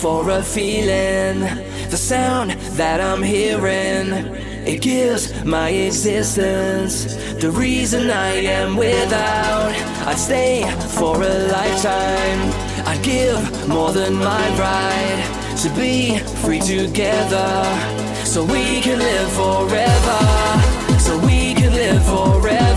for a feeling. The sound that I'm hearing, it gives my existence. The reason I am without, I'd stay for a lifetime. I'd give more than my right to be free together. So we can live forever. So we can live forever.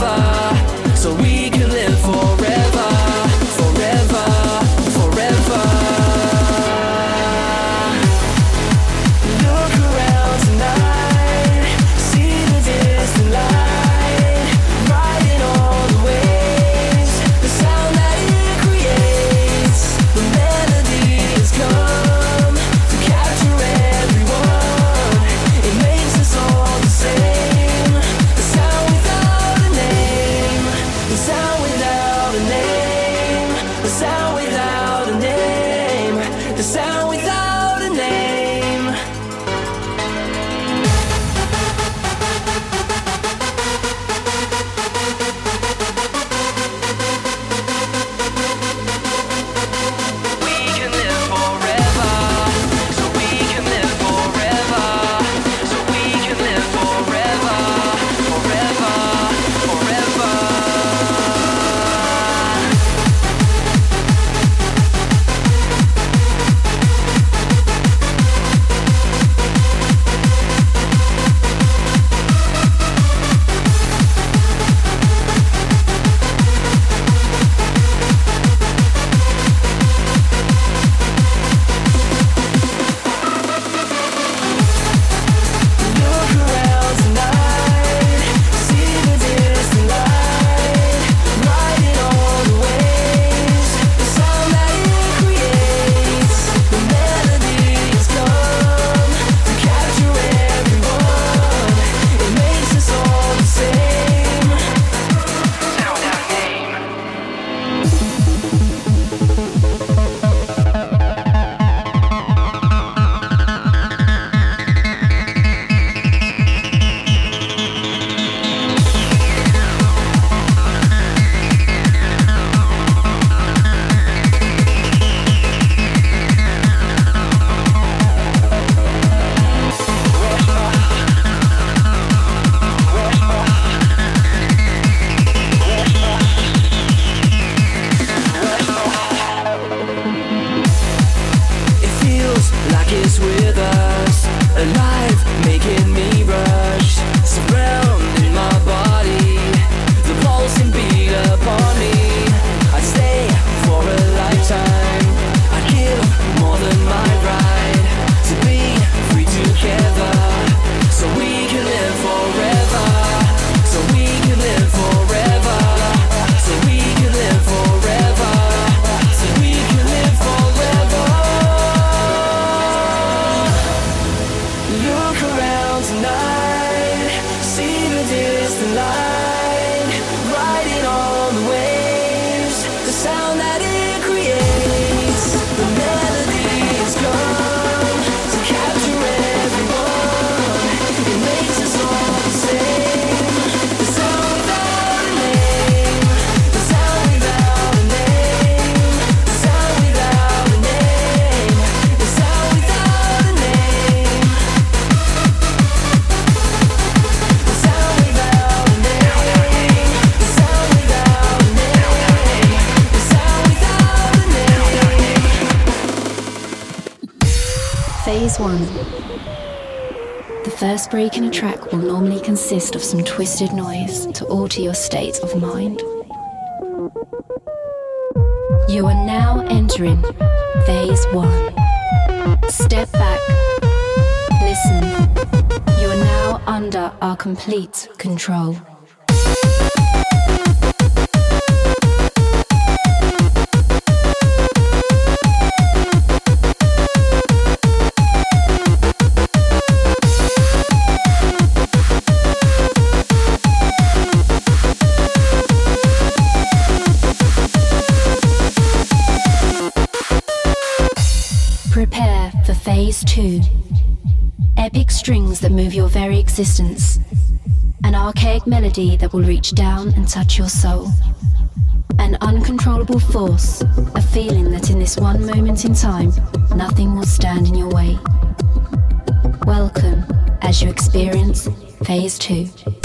First break in a track will normally consist of some twisted noise to alter your state of mind. You are now entering Phase 1. Step back. Listen. You are now under our complete control. Phase two. Epic strings that move your very existence. An archaic melody that will reach down and touch your soul. An uncontrollable force, a feeling that in this one moment in time, nothing will stand in your way. Welcome as you experience Phase 2.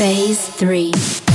Phase 3.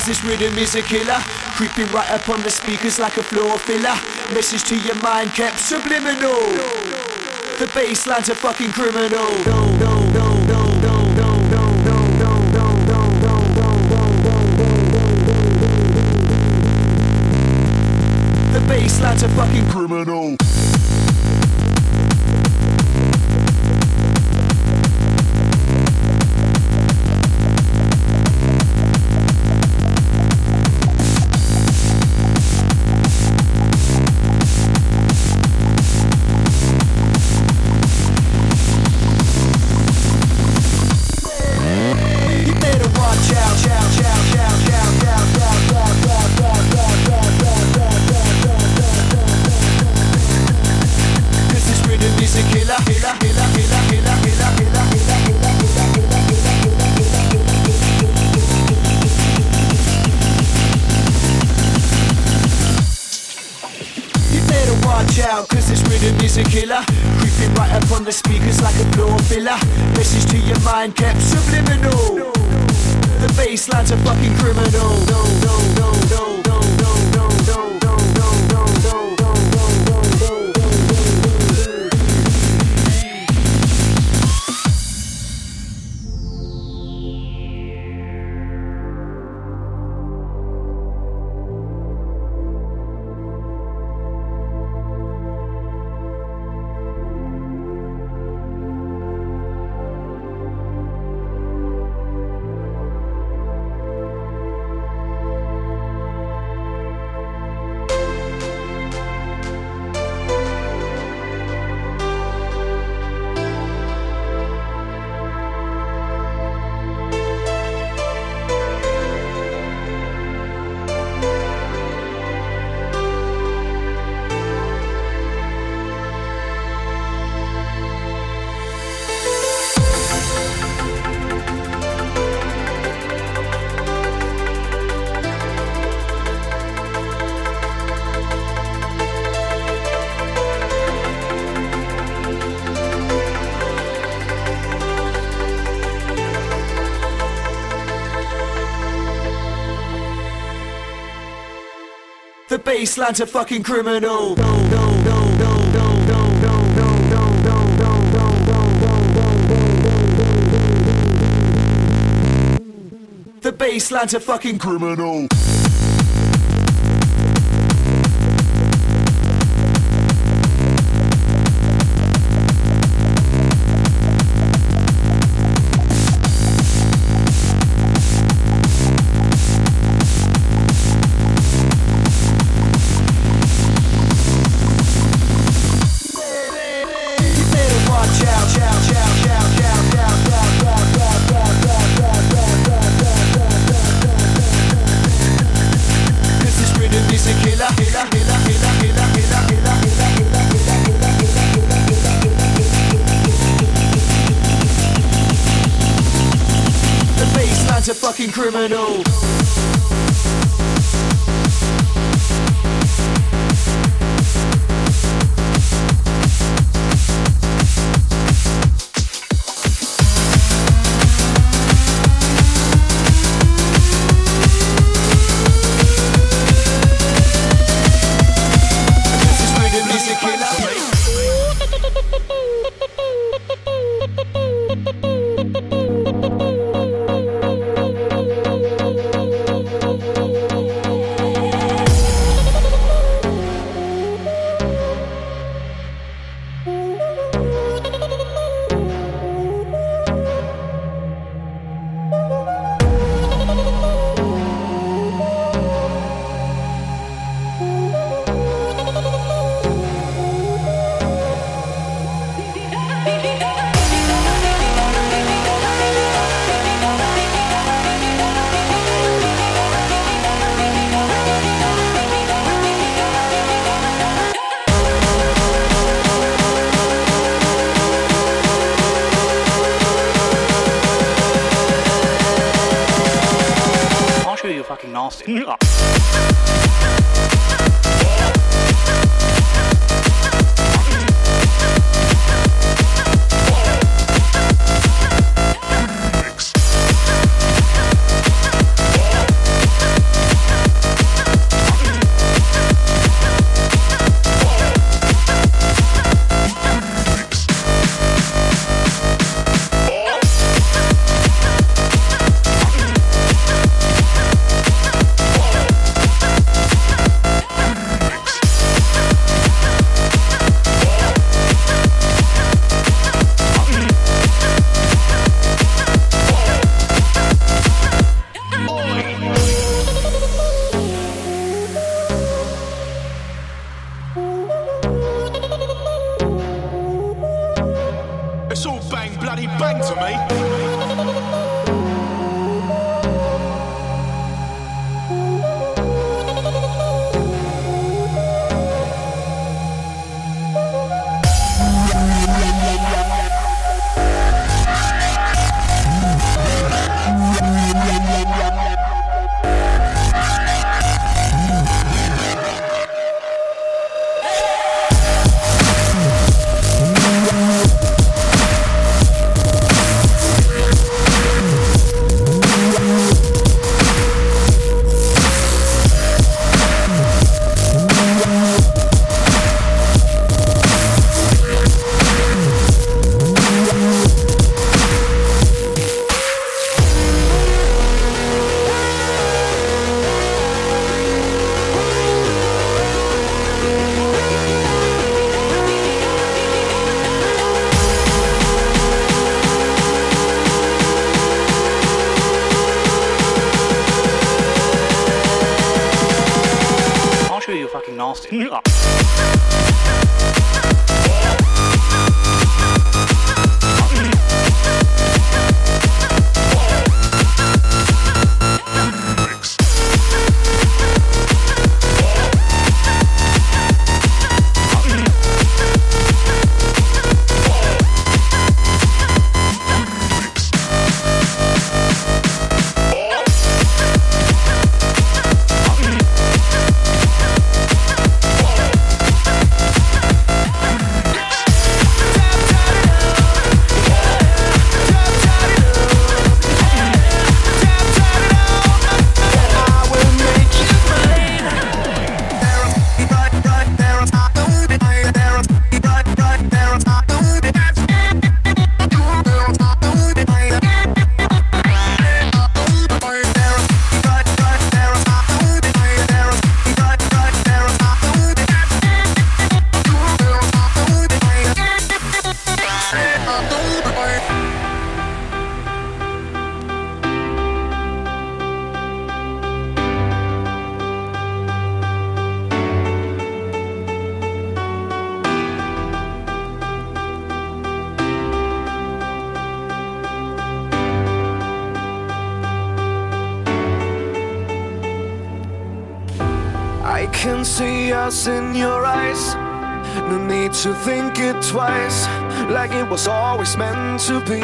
Cause this rhythm is a killer. Creeping right up on the speakers like a floor filler. Message to your mind kept subliminal. The bass line's a fucking criminal. The bass line's a fucking criminal. Bassline's a fucking criminal. The bassline's a fucking criminal. Criminal. to be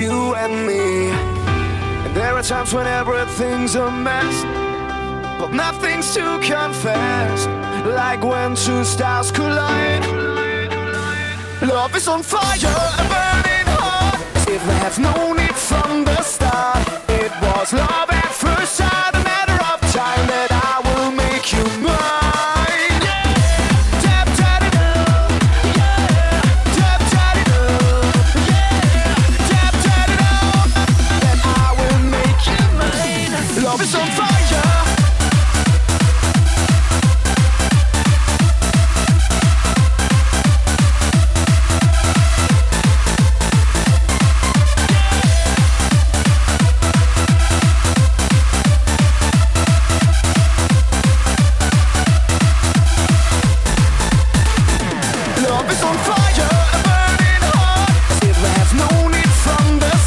you and me. And there are times when everything's a mess, but nothing's to confess. Like when two stars collide. Love is on fire, a burning heart. If I have known it from the start, it was love. Love is on fire, a burning hot. It has no need from the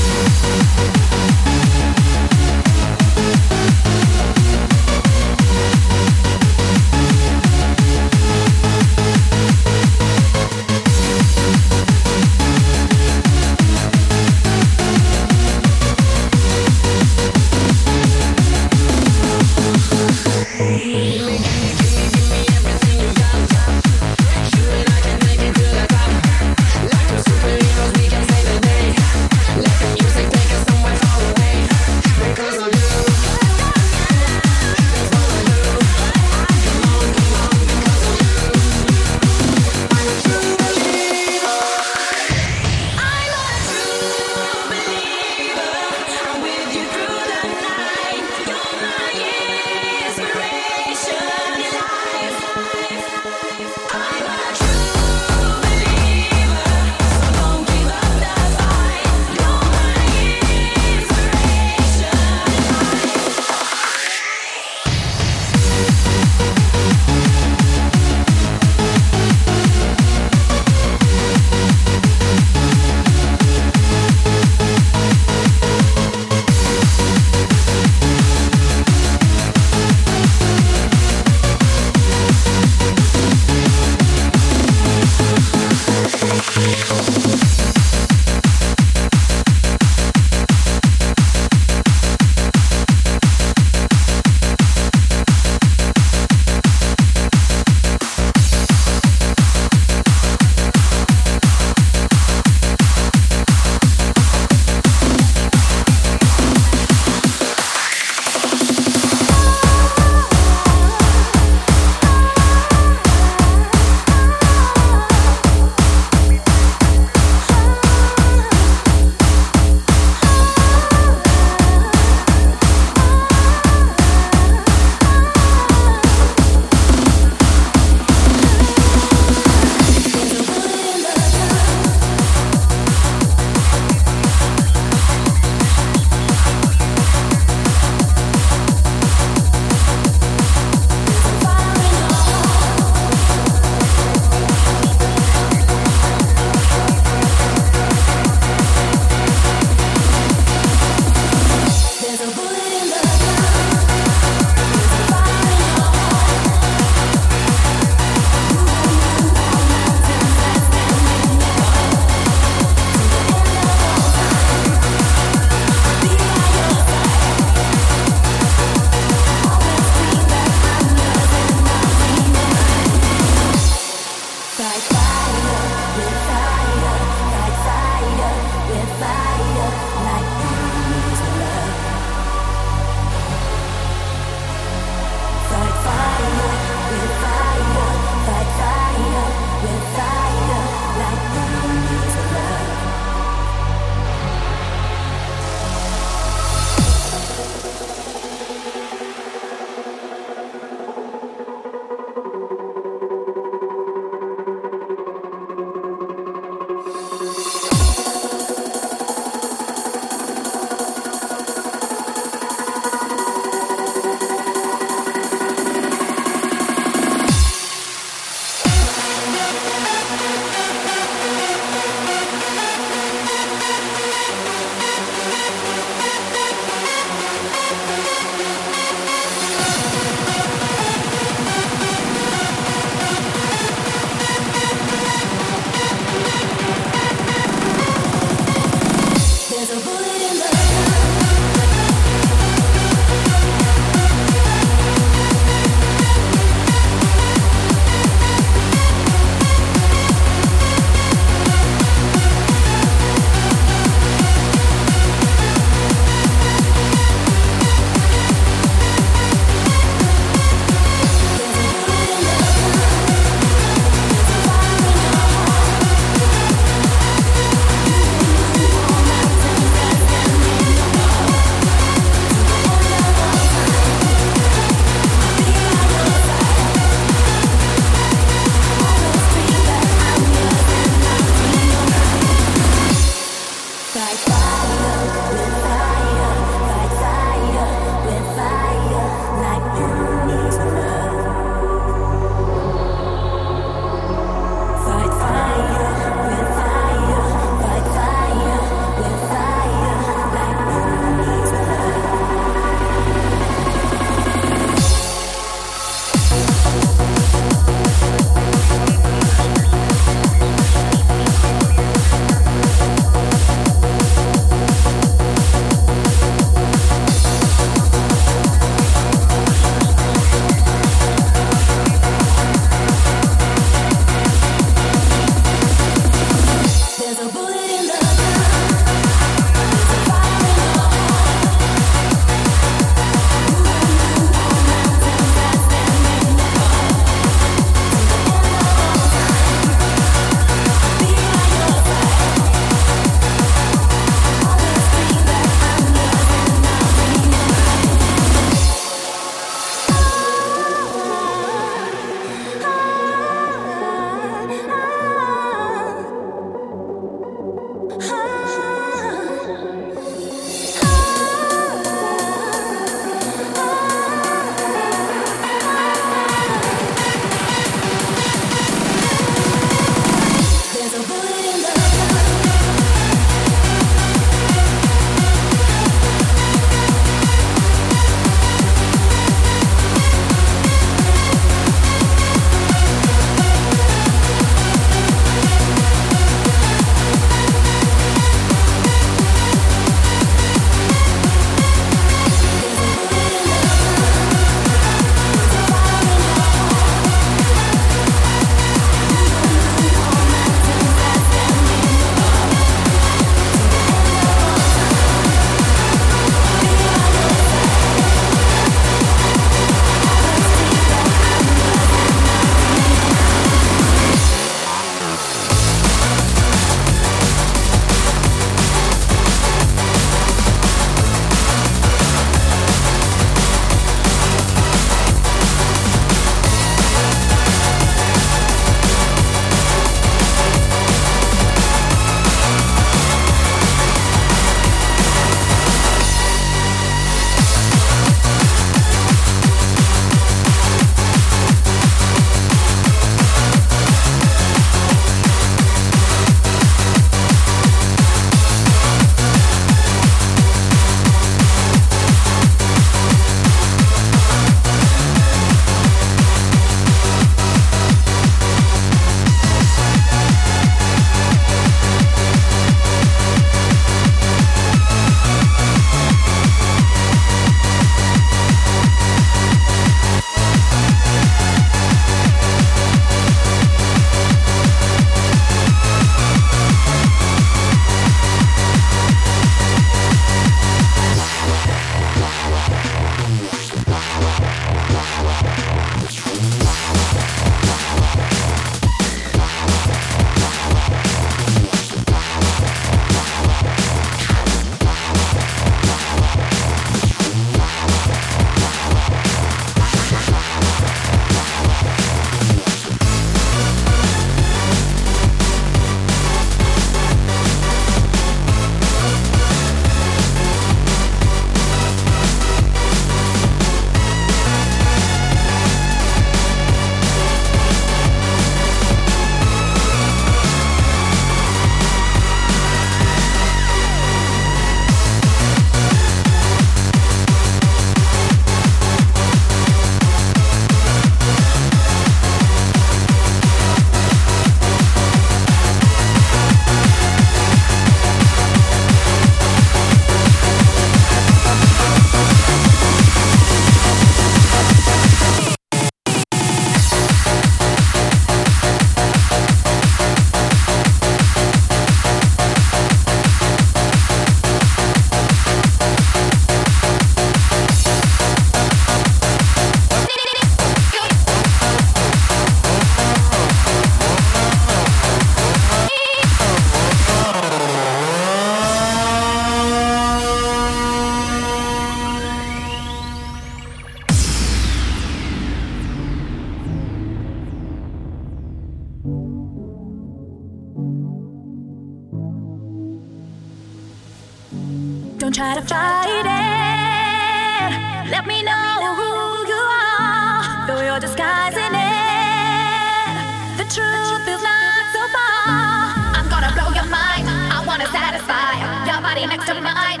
try to fight it. Let me know who you are, though you're disguising it. The truth is not so far. I'm gonna blow your mind. I wanna satisfy your body next to mine.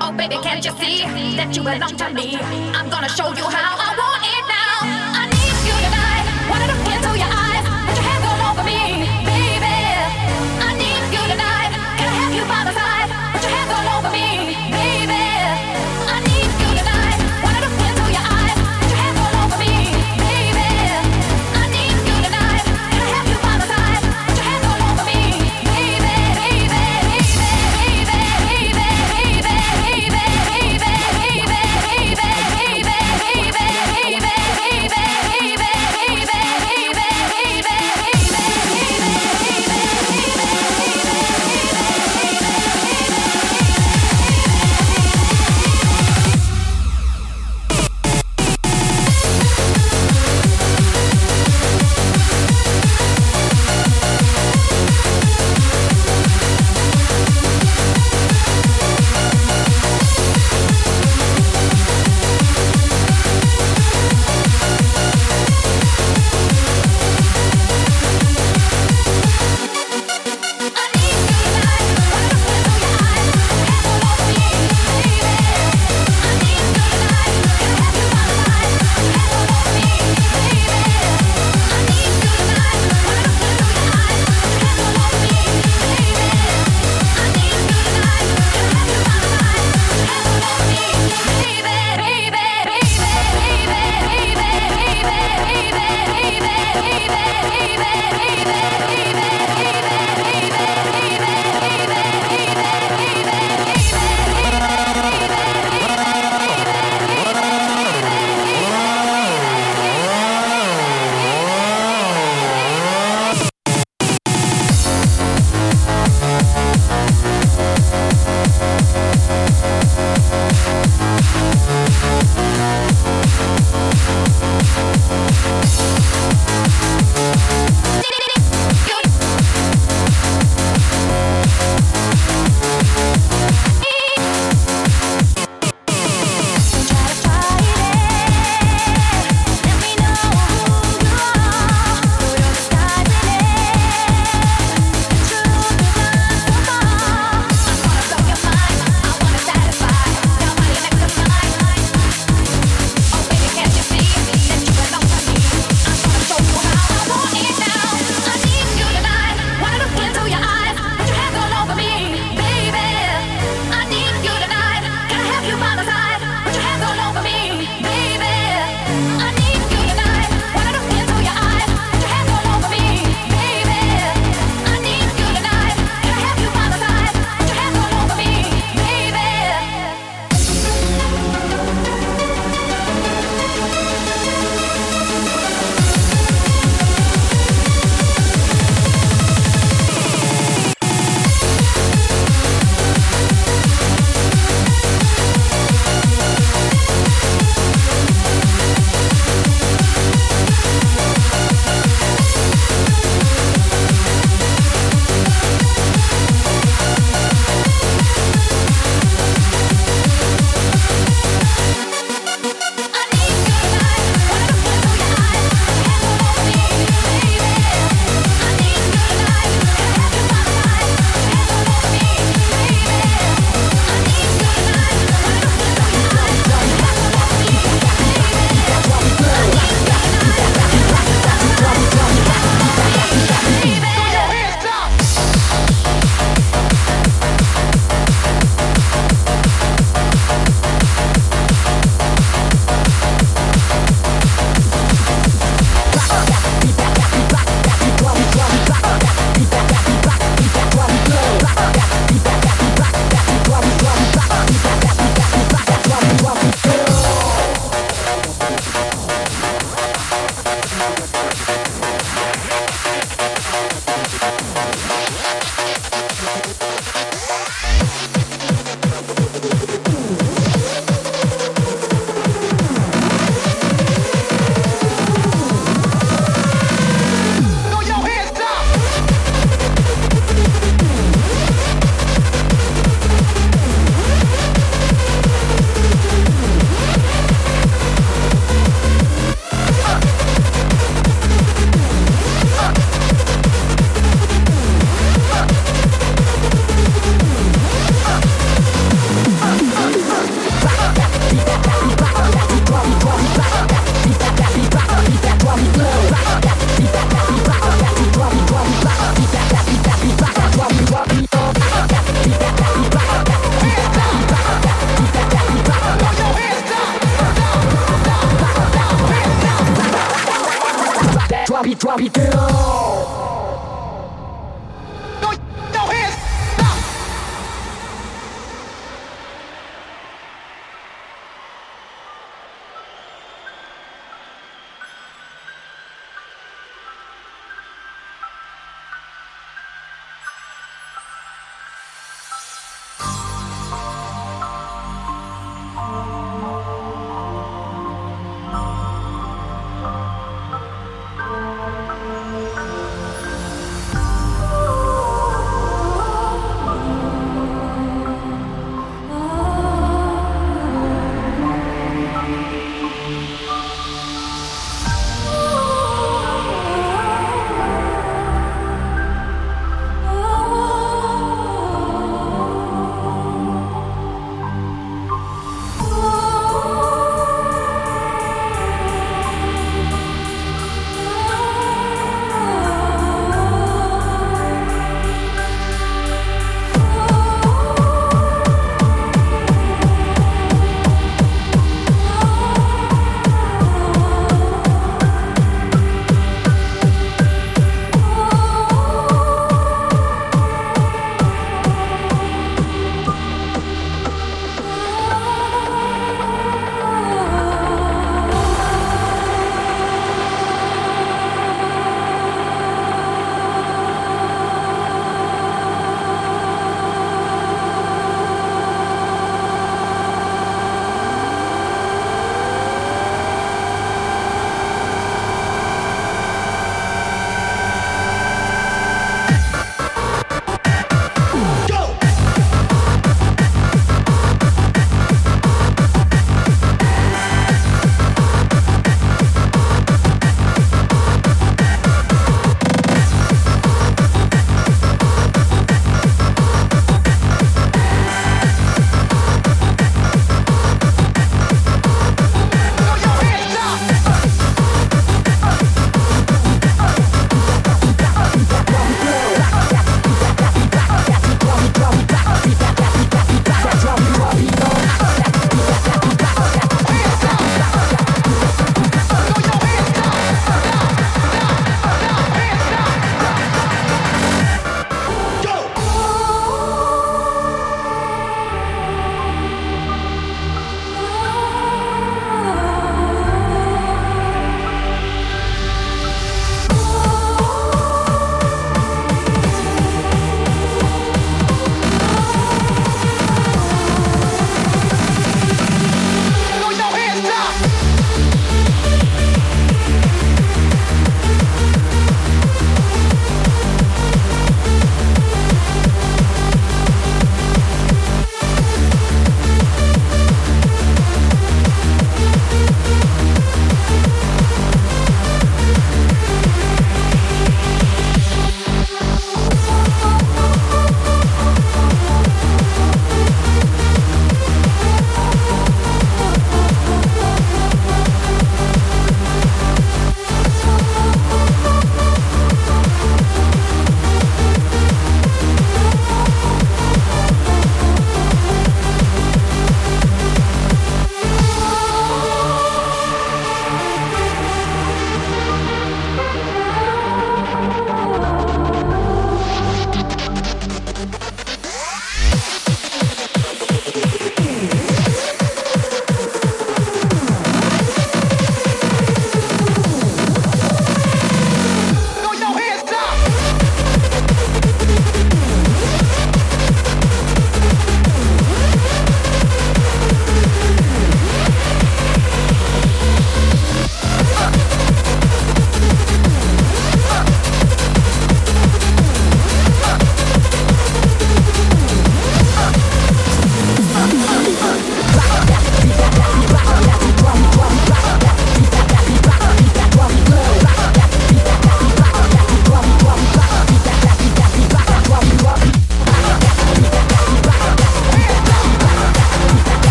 Oh baby, can't you see that you belong to me? I'm gonna show you how I want.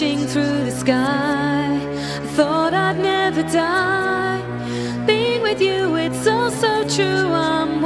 through the sky. I thought I'd never die. Being with you, it's all so true. I'm